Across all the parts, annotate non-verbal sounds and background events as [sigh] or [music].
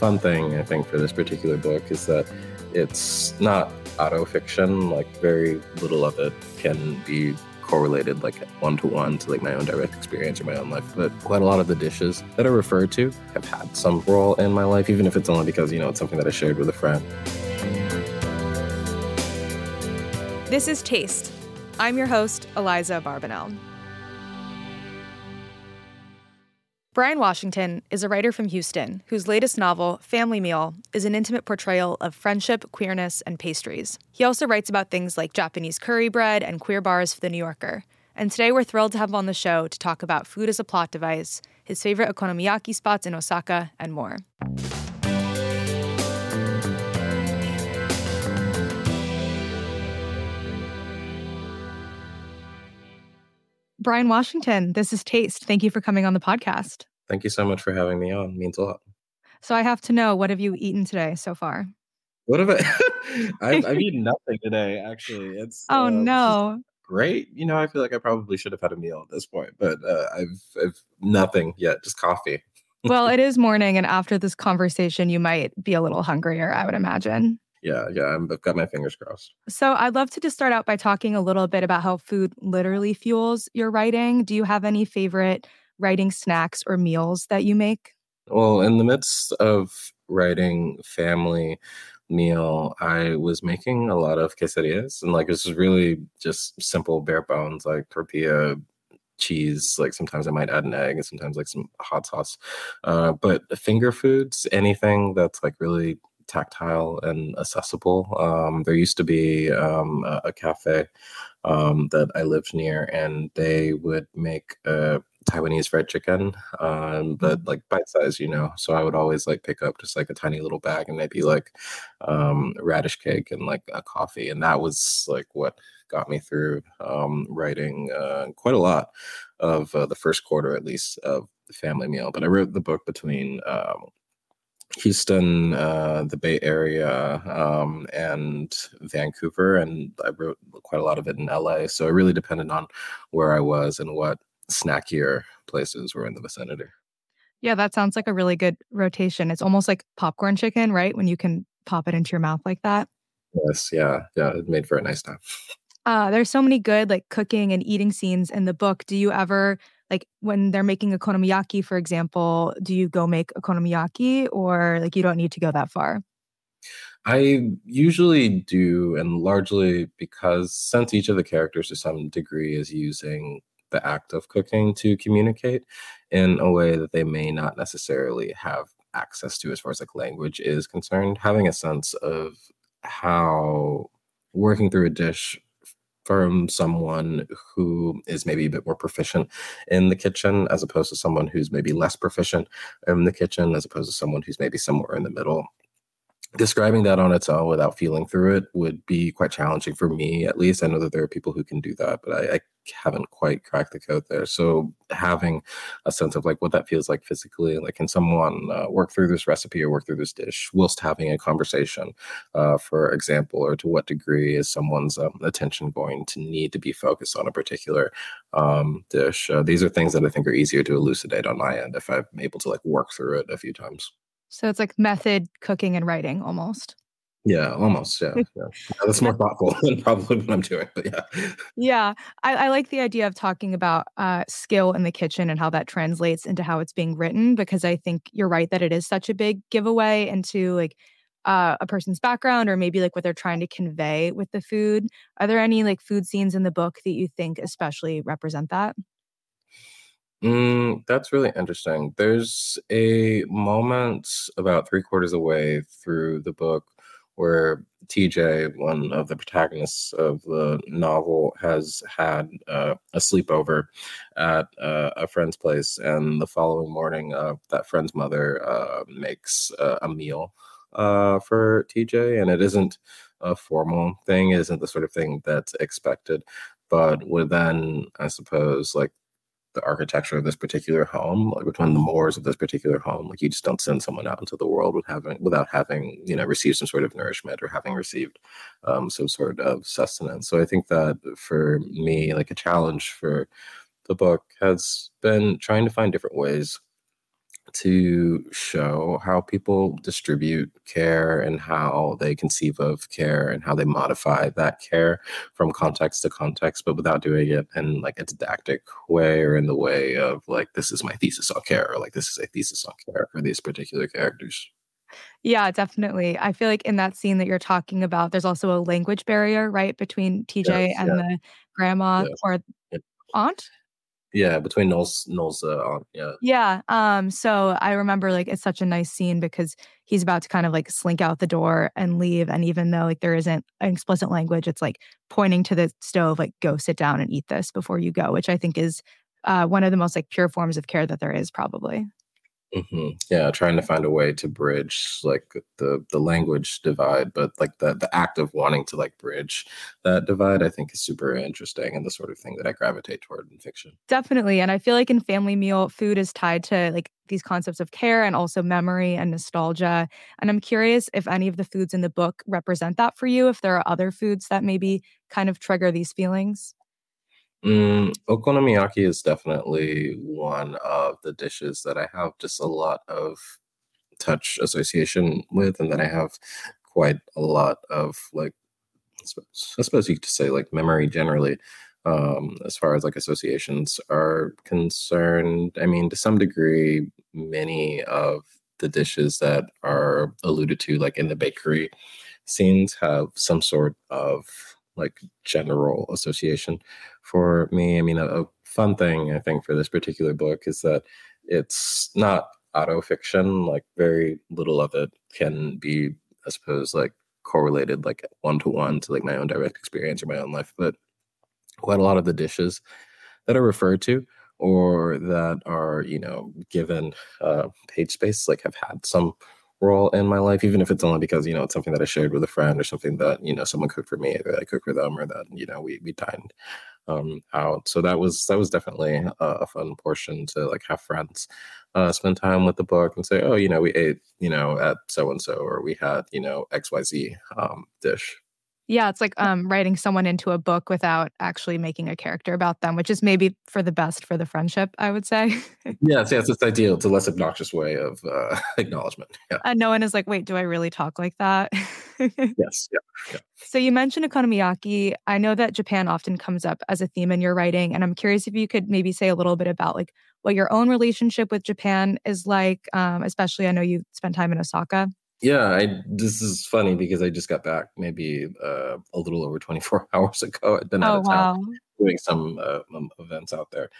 fun thing I think for this particular book is that it's not auto fiction. Like very little of it can be correlated like one to one to like my own direct experience or my own life. But quite a lot of the dishes that are referred to have had some role in my life, even if it's only because you know it's something that I shared with a friend. This is Taste. I'm your host, Eliza Abarbanel. Bryan Washington is a writer from Houston whose latest novel, Family Meal, is an intimate portrayal of friendship, queerness, and pastries. He also writes about things like Japanese curry bread and queer bars for The New Yorker. And today we're thrilled to have him on the show to talk about food as a plot device, his favorite okonomiyaki spots in Osaka, and more. Bryan Washington, this is Taste. Thank you for coming on the podcast. Thank you so much for having me on. It means a lot. So I have to know, what have you eaten today so far? What have I? [laughs] I've, I've, eaten [laughs] nothing today. Actually, it's oh uh, no, great. You know, I feel like I probably should have had a meal at this point, but uh, I've I've nothing yet, just coffee. well, it [laughs] is morning, and after this conversation, you might be a little hungrier. I would imagine yeah, yeah, I've got my fingers crossed. So I'd love to just start out by talking a little bit about how food literally fuels your writing. Do you have any favorite writing snacks or meals that you make? Well, in the midst of writing family meal, I was making a lot of quesadillas, and like this is really just simple, bare bones, like tortilla, cheese. Like sometimes I might add an egg, and sometimes like some hot sauce. Uh, but finger foods, anything that's like really tactile and accessible. Um, there used to be um, a, a, cafe um, that I lived near, and they would make a Taiwanese fried chicken, um, but mm. like bite size, you know. So I would always like pick up just like a tiny little bag and maybe like um, radish cake and like a coffee, and that was like what got me through um, writing uh, quite a lot of uh, the first quarter, at least, of the family meal. But I wrote the book between um, Houston, uh, the Bay Area, um, and Vancouver, and I wrote quite a lot of it in LA. So it really depended on where I was and what snackier places were in the vicinity. Yeah, that sounds like a really good rotation. It's almost like popcorn chicken, right? When you can pop it into your mouth like that. Yes, yeah, yeah. It made for a nice time. Uh, there's so many good like cooking and eating scenes in the book. Do you ever like when they're making a okonomiyaki, for example, do you go make okonomiyaki or like you don't need to go that far? I usually do, and largely because since each of the characters to some degree is using the act of cooking to communicate in a way that they may not necessarily have access to as far as like language is concerned, having a sense of how working through a dish from someone who is maybe a bit more proficient in the kitchen as opposed to someone who's maybe less proficient in the kitchen as opposed to someone who's maybe somewhere in the middle describing that on its own without feeling through it would be quite challenging for me at least. I know that there are people who can do that but i, I haven't quite cracked the code there. So having a sense of like what that feels like physically like can someone uh, work through this recipe or work through this dish whilst having a conversation uh, for example or to what degree is someone's um, attention going to need to be focused on a particular um, dish? Uh, these are things that i think are easier to elucidate on my end if i'm able to like work through it a few times so it's like method cooking and writing almost. Yeah, almost. Yeah, [laughs] yeah. that's more thoughtful [laughs] than probably what I'm doing. But yeah, yeah, I, I like the idea of talking about uh, skill in the kitchen and how that translates into how it's being written because I think you're right that it is such a big giveaway into like uh, a person's background or maybe like what they're trying to convey with the food. Are there any like food scenes in the book that you think especially represent that? Mm, that's really interesting. There's a moment about three quarters away through the book where TJ, one of the protagonists of the novel, has had uh, a sleepover at uh, a friend's place, and the following morning, uh, that friend's mother uh, makes a meal uh, for TJ, and it isn't a formal thing, it isn't the sort of thing that's expected, but within, I suppose, like the architecture of this particular home, like between the mores of this particular home. Like you just don't send someone out into the world with having without having you know received some sort of nourishment or having received um, some sort of sustenance. So I think that for me, like a challenge for the book has been trying to find different ways to show how people distribute care and how they conceive of care and how they modify that care from context to context, but without doing it in like a didactic way or in the way of like, this is my thesis on care, or like, this is a thesis on care for these particular characters. Yeah, definitely. I feel like in that scene that you're talking about, there's also a language barrier, right, between TJ yes, and yeah. the grandma yes. or aunt. Yeah, between Noel's Noel's uh, aunt. Yeah. Yeah. Um. So I remember like it's such a nice scene because he's about to kind of like slink out the door and leave, and even though like there isn't an explicit language, it's like pointing to the stove, like go sit down and eat this before you go, which I think is uh, one of the most like pure forms of care that there is, probably. Mm-hmm. Yeah, trying to find a way to bridge like the the language divide, but like the the act of wanting to like bridge that divide, I think is super interesting and the sort of thing that I gravitate toward in fiction. Definitely, and I feel like in Family Meal, food is tied to like these concepts of care and also memory and nostalgia. And I'm curious if any of the foods in the book represent that for you. If there are other foods that maybe kind of trigger these feelings. Mm, okonomiyaki is definitely one of the dishes that I have just a lot of touch association with, and that I have quite a lot of like, I suppose, you could say like memory generally, um, as far as like associations are concerned. I mean, to some degree, many of the dishes that are alluded to, like in the bakery scenes, have some sort of like general association for me. I mean, a, a fun thing I think for this particular book is that it's not auto fiction. Like very little of it can be, I suppose, like correlated like one to one to like my own direct experience or my own life. But quite a lot of the dishes that are referred to or that are you know given uh, page space like have had some role in my life, even if it's only because you know it's something that I shared with a friend or something that you know someone cooked for me, or I cooked for them, or that you know we we dined um, out. So that was that was definitely a, a fun portion to like have friends uh, spend time with the book and say, oh, you know, we ate you know at so and so, or we had you know X Y Z um, dish. Yeah, it's like um, writing someone into a book without actually making a character about them, which is maybe for the best for the friendship, I would say. [laughs] yes, yes, it's ideal. It's a less obnoxious way of uh, [laughs] acknowledgement. Yeah. And no one is like, wait, do I really talk like that? [laughs] yes, yeah, yeah. So you mentioned okonomiyaki. I know that Japan often comes up as a theme in your writing, and I'm curious if you could maybe say a little bit about like what your own relationship with Japan is like. Um, especially, I know you spent time in Osaka. Yeah, I this is funny because I just got back maybe uh, a little over 24 [laughs] hours ago. I'd been out oh, of town wow. doing some uh, um, events out there.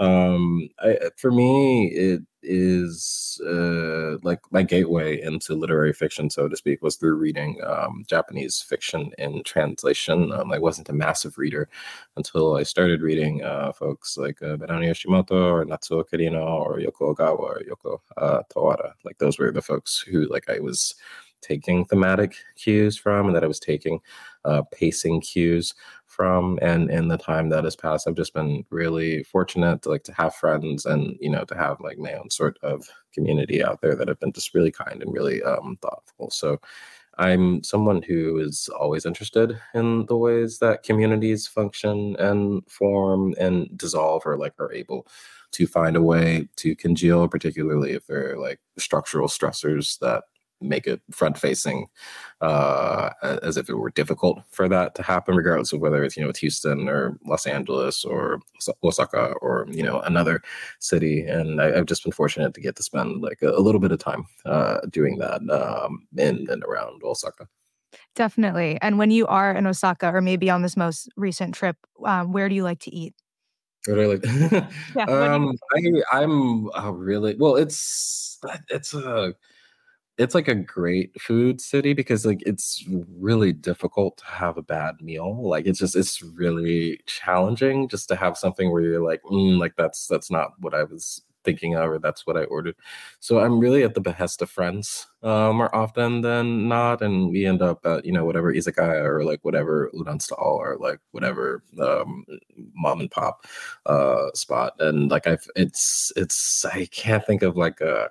Um, I, for me, it is uh, like my gateway into literary fiction, so to speak, was through reading um, Japanese fiction in translation. Um, I wasn't a massive reader until I started reading uh, folks like uh, Banana Yoshimoto or Natsuo Kirino or Yoko Ogawa or Yoko uh, Tawada. Like those were the folks who like I was taking thematic cues from and that I was taking uh, pacing cues from and in the time that has passed i've just been really fortunate to like to have friends and you know to have like my own sort of community out there that have been just really kind and really um, thoughtful. So i'm someone who is always interested in the ways that communities function and form and dissolve or like are able to find a way to congeal particularly if they're like structural stressors that make it front facing uh, as if it were difficult for that to happen regardless of whether it's you know it's houston or los angeles or osaka or you know another city and I, have just been fortunate to get to spend like a, a little bit of time uh, doing that um, in and around osaka definitely and when you are in osaka or maybe on this most recent trip um, where do you like to eat what do I like? yeah, [laughs] um, I, I'm uh, really well. It's it's a it's like a great food city because like it's really difficult to have a bad meal like it's just it's really challenging just to have something where you're like mm, like that's that's not what i was thinking of or that's what i ordered. So i'm really at the behest of friends uh, more often than not and we end up at you know whatever izakaya or like whatever udon stall or like whatever um, mom and pop uh, spot and like i've it's it's i can't think of like a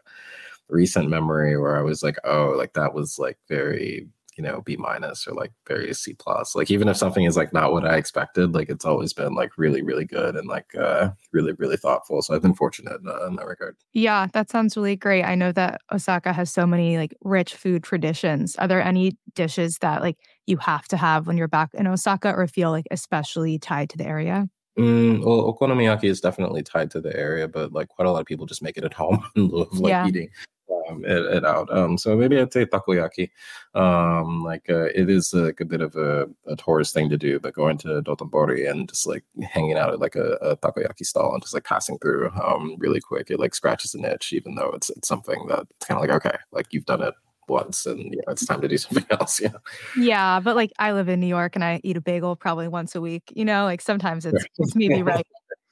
recent memory where I was like, oh, like that was like very, you know B minus or like very C plus. Like even if something is like not what I expected, like it's always been like really really good and like uh really really thoughtful. So I've been fortunate uh, in that regard. Yeah, that sounds really great. I know that Osaka has so many like rich food traditions. Are there any dishes that like you have to have when you're back in Osaka or feel like especially tied to the area? Mm, well, okonomiyaki is definitely tied to the area, but like quite a lot of people just make it at home [laughs] in lieu of like yeah. eating um, it, it, out. Um, so maybe I'd say takoyaki. Um, like uh, it is like a bit of a, a, tourist thing to do, but going to Dotonbori and just like hanging out at like a, a takoyaki stall and just like passing through um, really quick, it like scratches an itch, even though it's it's something that it's kind of like okay, like you've done it once and you know it's time to do [laughs] something else yeah yeah but like i live in new york and i eat a bagel probably once a week you know like sometimes it's it's maybe right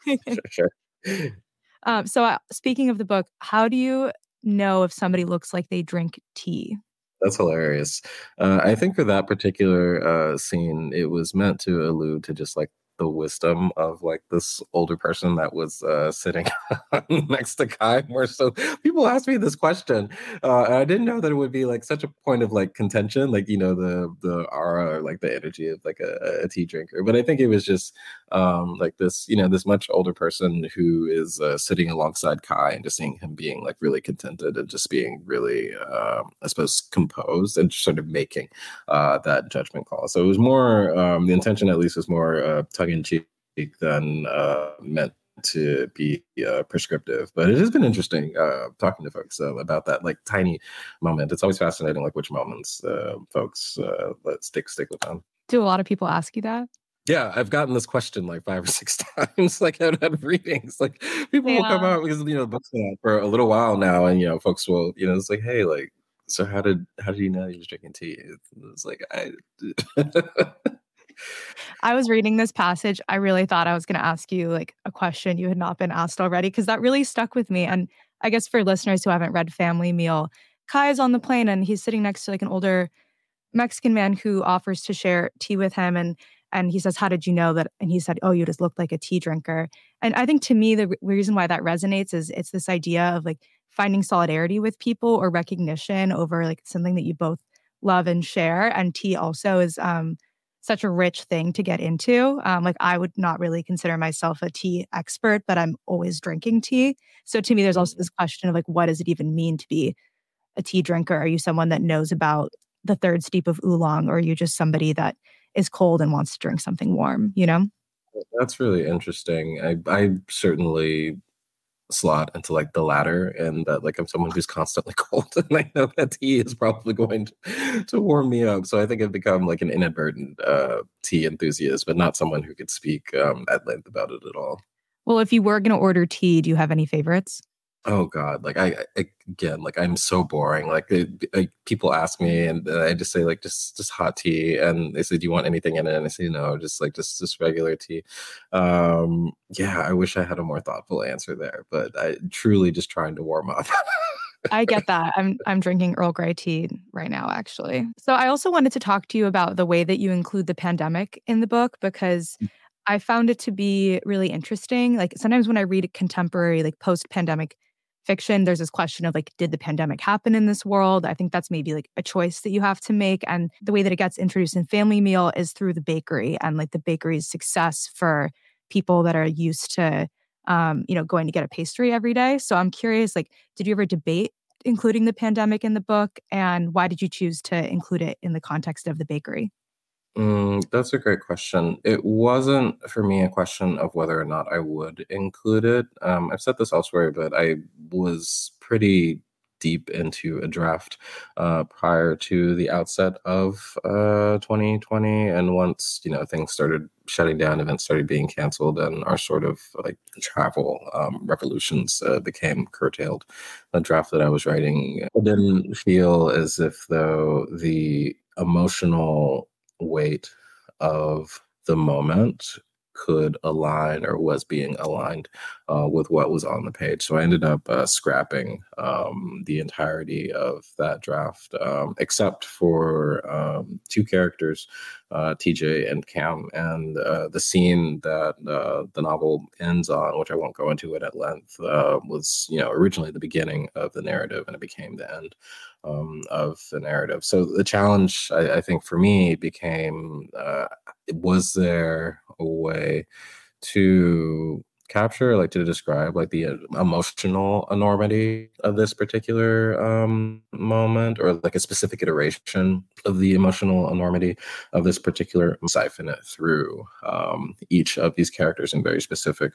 [laughs] sure, sure. [laughs] um so uh, speaking of the book how do you know if somebody looks like they drink tea. That's hilarious. Uh, i think for that particular uh, scene it was meant to allude to just like the wisdom of like this older person that was uh, sitting [laughs] next to Kai more so. People ask me this question uh, and I didn't know that it would be like such a point of like contention like you know the the aura or like the energy of like a, a tea drinker. But I think it was just um, like this you know this much older person who is uh, sitting alongside Kai and just seeing him being like really contented and just being really um, I suppose composed and sort of making uh, that judgment call. So it was more um, the intention at least was more uh, tongue in cheek than uh, meant to be uh, prescriptive. But it has been interesting uh, talking to folks uh, about that like tiny moment. It's always fascinating, like which moments uh, folks uh, let stick stick with them. Do a lot of people ask you that? Yeah, I've gotten this question like five or six [laughs] times, like out of readings. Like people yeah. will come out because you know the book's been out for a little while now, and you know folks will you know it's like, hey, like so how did how did you know he was drinking tea? It's like I. [laughs] I was reading this passage. I really thought I was going to ask you like a question you had not been asked already because that really stuck with me. And I guess for listeners who haven't read Family Meal, Kai is on the plane and he's sitting next to like an older Mexican man who offers to share tea with him and and he says how did you know that and he said oh you just looked like a tea drinker and i think to me the re- reason why that resonates is it's this idea of like finding solidarity with people or recognition over like something that you both love and share and tea also is um such a rich thing to get into. Um, like I would not really consider myself a tea expert, but I'm always drinking tea. So to me, there's also mm-hmm. this question of like, what does it even mean to be a tea drinker? Are you someone that knows about the third steep of oolong, or are you just somebody that is cold and wants to drink something warm? You know. That's really interesting. I I certainly slot into like the latter and that like I'm someone who's constantly [laughs] cold and I know that tea is probably going to, to warm me up. So I think I've become like an inadvertent uh, tea enthusiast, but not someone who could speak um, at length about it at all. Well, if you were going to order tea, do you have any favorites? Oh God! Like I, I again, like I'm so boring. Like, it, like people ask me, and I just say like just just hot tea, and they say, "Do you want anything in it?" And I say, "No, just like just just regular tea." Um, yeah, I wish I had a more thoughtful answer there, but I truly just trying to warm up. I get [laughs] that. I'm I'm drinking Earl Grey tea right now, actually. So I also wanted to talk to you about the way that you include the pandemic in the book because mm. I found it to be really interesting. Like sometimes when I read contemporary, like post pandemic fiction, there's this question of like, did the pandemic happen in this world? I think that's maybe like a choice that you have to make. And the way that it gets introduced in Family Meal is through the bakery and like the bakery's success for people that are used to, um, you know, going to get a pastry every day. So I'm curious, like, did you ever debate including the pandemic in the book? And why did you choose to include it in the context of the bakery? Mm, that's a great question. It wasn't for me a question of whether or not I would include it. Um, I've said this elsewhere, but I was pretty deep into a draft uh, prior to the outset of uh, 2020. And once, you know, things started shutting down, events started being canceled, and our sort of like travel um, revolutions uh, became curtailed. The draft that I was writing I didn't feel as if though the emotional weight of the moment could align or was being aligned uh, with what was on the page. So I ended up uh, scrapping um, the entirety of that draft, um, except for um, two characters uh, TJ and Cam, and uh, the scene that uh, the novel ends on, which I won't go into it at length, uh, was you know originally the beginning of the narrative, and it became the end um, of the narrative. So the challenge, I, I think, for me became: uh, was there a way to capture like to describe like the uh, emotional enormity of this particular um, moment or like a specific iteration of the emotional enormity of this particular siphon it through um, each of these characters in very specific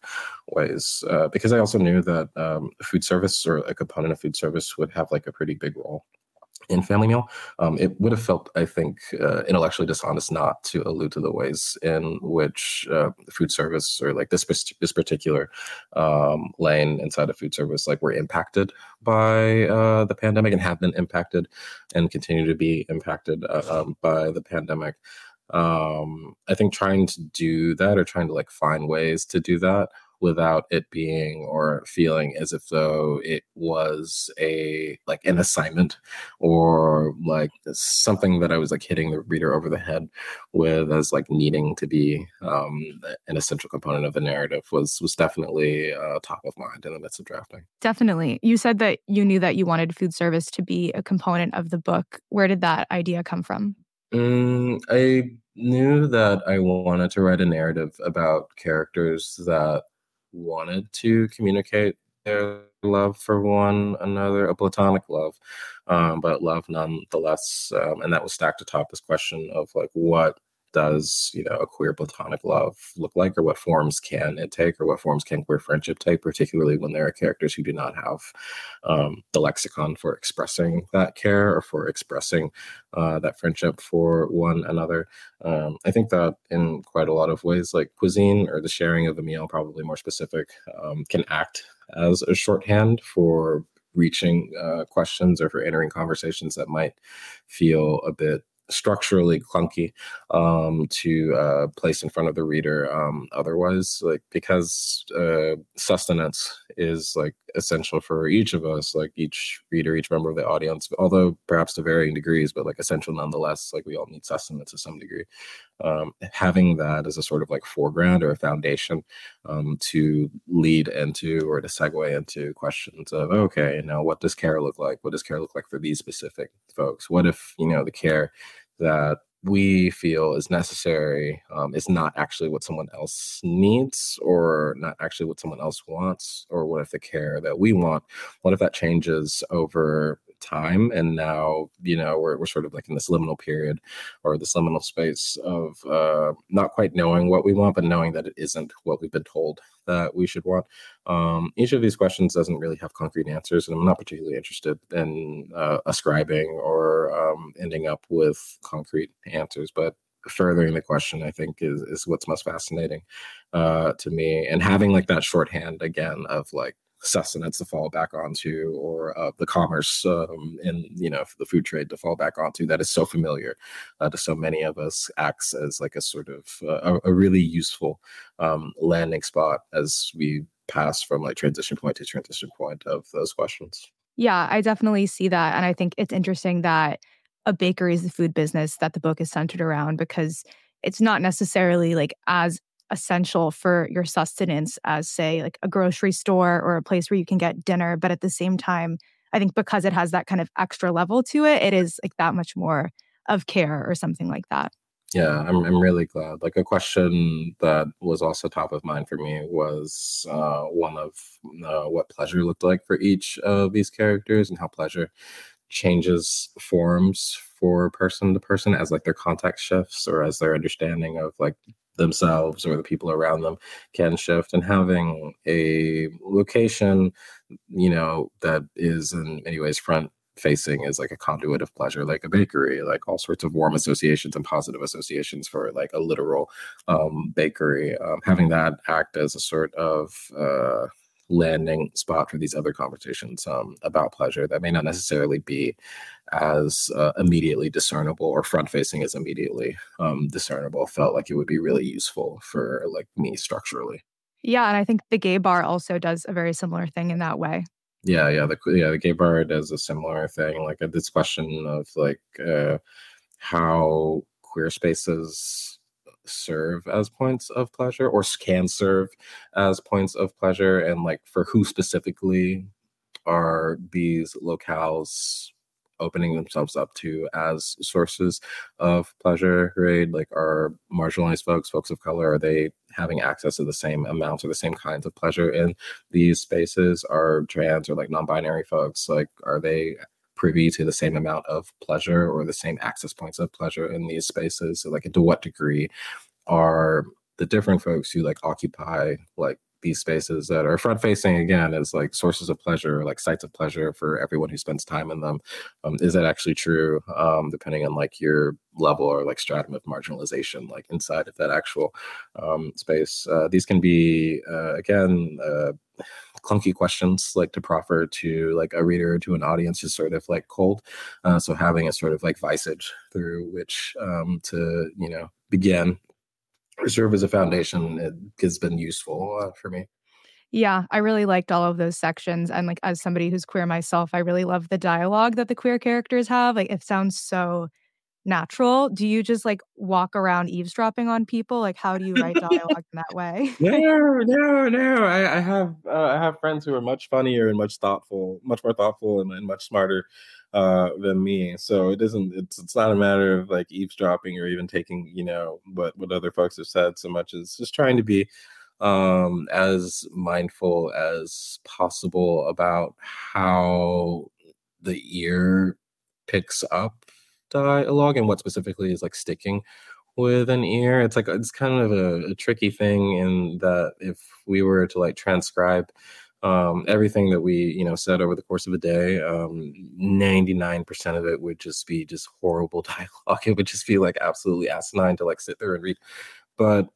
ways uh, because i also knew that um, food service or a component of food service would have like a pretty big role in Family Meal, um, it would have felt, I think, uh, intellectually dishonest not to allude to the ways in which uh, food service or like this this particular um, lane inside of food service, like, were impacted by uh, the pandemic and have been impacted and continue to be impacted uh, um, by the pandemic. Um, I think trying to do that or trying to like find ways to do that without it being or feeling as if though it was a like an assignment or like something that I was like hitting the reader over the head with as like needing to be um, an essential component of the narrative was was definitely uh, top of mind in the midst of drafting. Definitely, you said that you knew that you wanted food service to be a component of the book. Where did that idea come from? Mm, I knew that I wanted to write a narrative about characters that wanted to communicate their love for one another, a platonic love, um, but love nonetheless. Um, and that was stacked atop this question of like, what does you know a queer platonic love look like or what forms can it take or what forms can queer friendship take particularly when there are characters who do not have um, the lexicon for expressing that care or for expressing uh, that friendship for one another. Um, i think that in quite a lot of ways like cuisine or the sharing of a meal probably more specific um, can act as a shorthand for reaching uh, questions or for entering conversations that might feel a bit structurally clunky um, to uh, place in front of the reader. Um, otherwise, like because uh, sustenance is like essential for each of us, like each reader, each member of the audience, although perhaps to varying degrees, but like essential nonetheless. Like we all need sustenance to some degree. Um, having that as a sort of like foreground or a foundation um, to lead into or to segue into questions of okay, you know, what does care look like? What does care look like for these specific folks? What if you know the care that we feel is necessary um, is not actually what someone else needs or not actually what someone else wants or what if the care that we want what if that changes over time and now you know we're, we're sort of like in this liminal period or this liminal space of uh, not quite knowing what we want but knowing that it isn't what we've been told that we should want. Um, each of these questions doesn't really have concrete answers and i'm not particularly interested in uh, ascribing or um, ending up with concrete answers but furthering the question i think is is what's most fascinating uh, to me. And having like that shorthand again of like sustenance to fall back onto or uh, the commerce um, in you know the food trade to fall back onto that is so familiar uh, to so many of us acts as like a sort of uh, a, a, really useful um, landing spot as we pass from like transition point to transition point of those questions. Yeah i definitely see that and i think it's interesting that a bakery is the food business that the book is centered around because it's not necessarily like as essential for your sustenance as say like a grocery store or a place where you can get dinner but at the same time i think because it has that kind of extra level to it it is like that much more of care or something like that. Yeah i'm, I'm really glad. Like a question that was also top of mind for me was uh, one of uh, what pleasure looked like for each of these characters and how pleasure changes forms for person to person as like their context shifts or as their understanding of like themselves or the people around them can shift and having a location you know that is in many ways front facing is like a conduit of pleasure like a bakery like all sorts of warm associations and positive associations for like a literal um, bakery. Um, having that act as a sort of uh, landing spot for these other conversations um, about pleasure that may not necessarily be as uh, immediately discernible or front facing as immediately um, discernible. Felt like it would be really useful for like me structurally. Yeah and i think the gay bar also does a very similar thing in that way. Yeah yeah the yeah the gay bar does a similar thing like uh, this question of like uh, how queer spaces serve as points of pleasure or can serve as points of pleasure and like for who specifically are these locales opening themselves up to as sources of pleasure, right? Like, are marginalized folks, folks of color, are they having access to the same amounts or the same kinds of pleasure in these spaces? Are trans or like non binary folks, like, are they privy to the same amount of pleasure or the same access points of pleasure in these spaces? So, like, to what degree are the different folks who like occupy like these spaces that are front facing again as like sources of pleasure like sites of pleasure for everyone who spends time in them. Um, is that actually true um, depending on like your level or like stratum of marginalization like inside of that actual um, space? Uh, these can be uh, again uh, clunky questions like to proffer to like a reader to an audience is sort of like cold. Uh, so having a sort of like visage through which um, to you know begin serve as a foundation it has been useful uh, for me yeah, I really liked all of those sections. And like as somebody who's queer myself, I really love the dialogue that the queer characters have. Like it sounds so natural. Do you just like walk around eavesdropping on people? Like how do you write [laughs] dialogue in that way? no, [laughs] no, no. I, I have uh, I have friends who are much funnier and much thoughtful, much more thoughtful and, and much smarter uh, than me. So it isn't. It's it's not a matter of like eavesdropping or even taking you know what what other folks have said so much as just trying to be um, as mindful as possible about how the ear picks up dialogue and what specifically is like sticking with an ear. It's like it's kind of a, a tricky thing in that if we were to like transcribe um, everything that we you know said over the course of a day um, 99% of it would just be just horrible [laughs] dialogue. It would just be like absolutely asinine to like sit there and read. But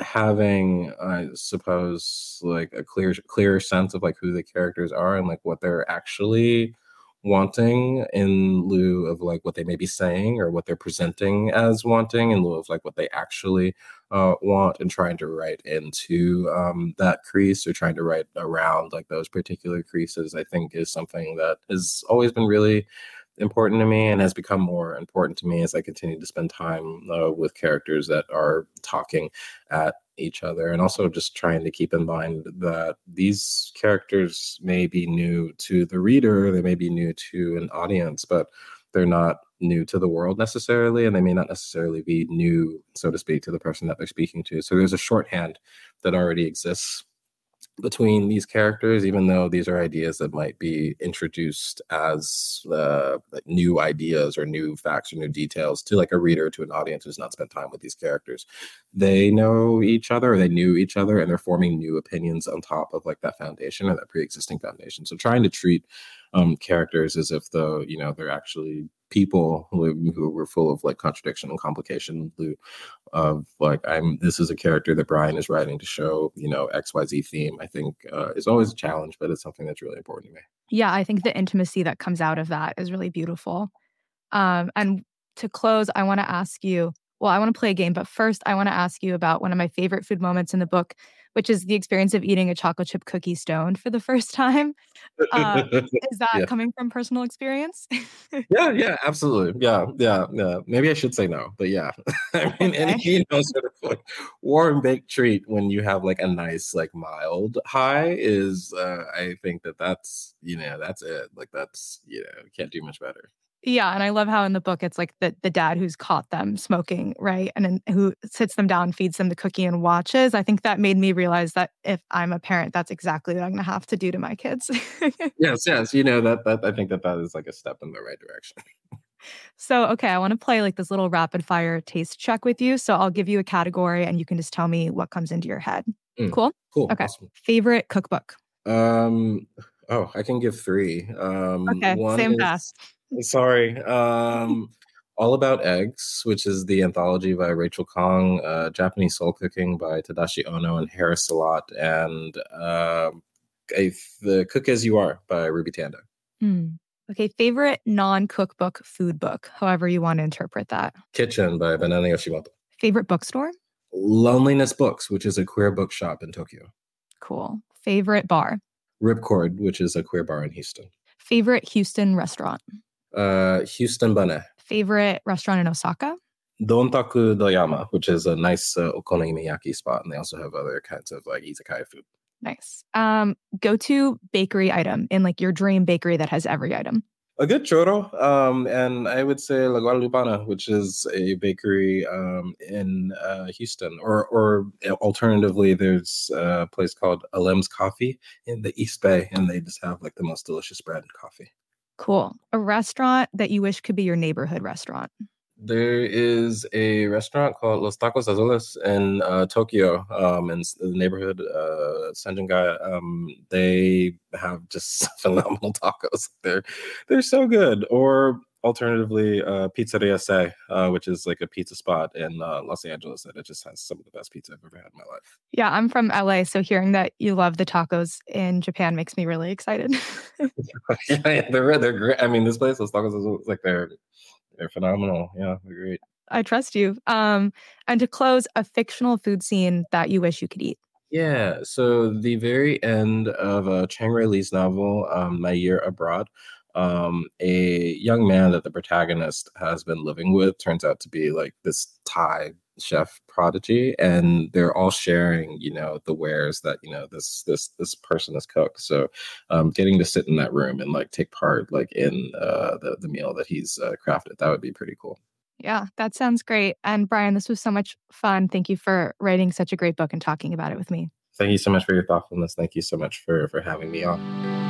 having i suppose like a clear clear sense of like who the characters are and like what they're actually wanting in lieu of like what they may be saying or what they're presenting as wanting in lieu of like what they actually uh, want and trying to write into um, that crease or trying to write around like those particular creases i think is something that has always been really important to me and has become more important to me as I continue to spend time uh, with characters that are talking at each other and also just trying to keep in mind that these characters may be new to the reader they may be new to an audience but they're not new to the world necessarily and they may not necessarily be new so to speak to the person that they're speaking to. So there's a shorthand that already exists between these characters, even though these are ideas that might be introduced as uh, like new ideas or new facts or new details to like a reader to an audience who's not spent time with these characters. They know each other, they knew each other, and they're forming new opinions on top of like that foundation or that pre-existing foundation. So trying to treat um, characters as if though you know they're actually people who, who were full of like contradiction and complication of like i'm this is a character that bryan is writing to show you know xyz theme i think uh, is always a challenge but it's something that's really important to me. Yeah i think the intimacy that comes out of that is really beautiful. Um, and to close i want to ask you well i want to play a game but first i want to ask you about one of my favorite food moments in the book which is the experience of eating a chocolate chip cookie stoned for the first time. Uh, [laughs] is that yeah. coming from personal experience? [laughs] yeah, yeah, absolutely. Yeah, yeah, yeah. Maybe I should say no, but yeah. [laughs] I mean, okay. any you know, sort of like warm baked treat when you have like a nice, like mild high is, uh, I think that that's you know that's it. Like that's you know can't do much better. Yeah, and I love how in the book it's like the the dad who's caught them smoking, right? And then who sits them down, feeds them the cookie and watches. I think that made me realize that if I'm a parent, that's exactly what I'm going to have to do to my kids. [laughs] yes, yes, you know that that I think that that is like a step in the right direction. so, okay, I want to play like this little rapid fire taste check with you. So, I'll give you a category and you can just tell me what comes into your head. Mm, cool? Cool. Okay. Awesome. Favorite cookbook? Um oh, I can give 3. Um okay, same is, fast Sorry. Um, All About Eggs, which is the anthology by Rachel Khong, uh, Japanese Soul Cooking by Tadashi Ono and Harris Salat, and uh, a, The Cook As You Are by Ruby Tandoh. Mm. Okay, favorite non cookbook food book, however you want to interpret that. Kitchen by Banana Yoshimoto. Favorite bookstore? Loneliness Books, which is a queer bookshop in Tokyo. Cool. Favorite bar? Ripcord, which is a queer bar in Houston. Favorite Houston restaurant? Uh, Houston Bane. Favorite restaurant in Osaka? Dontaku Doyama, which is a nice uh, okonomiyaki spot, and they also have other kinds of like izakaya food. Nice. Um, go to bakery item in like your dream bakery that has every item. A good churro, um, and I would say La Guadalupana, which is a bakery um, in uh, Houston, or or alternatively, there's a place called Alem's Coffee in the East Bay, and they just have like the most delicious bread and coffee. Cool. A restaurant that you wish could be your neighborhood restaurant. There is a restaurant called Los Tacos Azules in uh, Tokyo, um, in the neighborhood uh, Sangenjaya. Um, they have just [laughs] phenomenal tacos. They're they're so good. Or alternatively, uh, Pizzeria Sei, uh, which is like a pizza spot in uh, Los Angeles that it just has some of the best pizza I've ever had in my life. Yeah, I'm from LA, so hearing that you love the tacos in Japan makes me really excited. [laughs] yeah, they're they're great. I mean, this place, Los Tacos, is like they're they're phenomenal. Yeah, they're great. I trust you. Um, and to close, a fictional food scene that you wish you could eat. Yeah. So the very end of uh, Chang-rae Lee's novel, um, My Year Abroad, um, a young man that the protagonist has been living with turns out to be like this Thai chef prodigy and they're all sharing you know the wares that you know this this this person has cooked. So um getting to sit in that room and like take part like in uh the, the meal that he's uh, crafted that would be pretty cool. Yeah that sounds great. And bryan this was so much fun. Thank you for writing such a great book and talking about it with me. Thank you so much for your thoughtfulness. Thank you so much for for having me on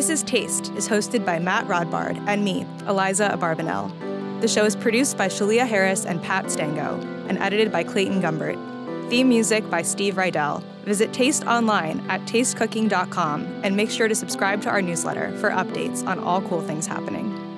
This is Taste is hosted by Matt Rodbard and me, Eliza Abarbanel. The show is produced by Shalia Harris and Pat Stango and edited by Clayton Gumbert. Theme music by Steve Rydell. Visit Taste online at tastecooking.com and make sure to subscribe to our newsletter for updates on all cool things happening.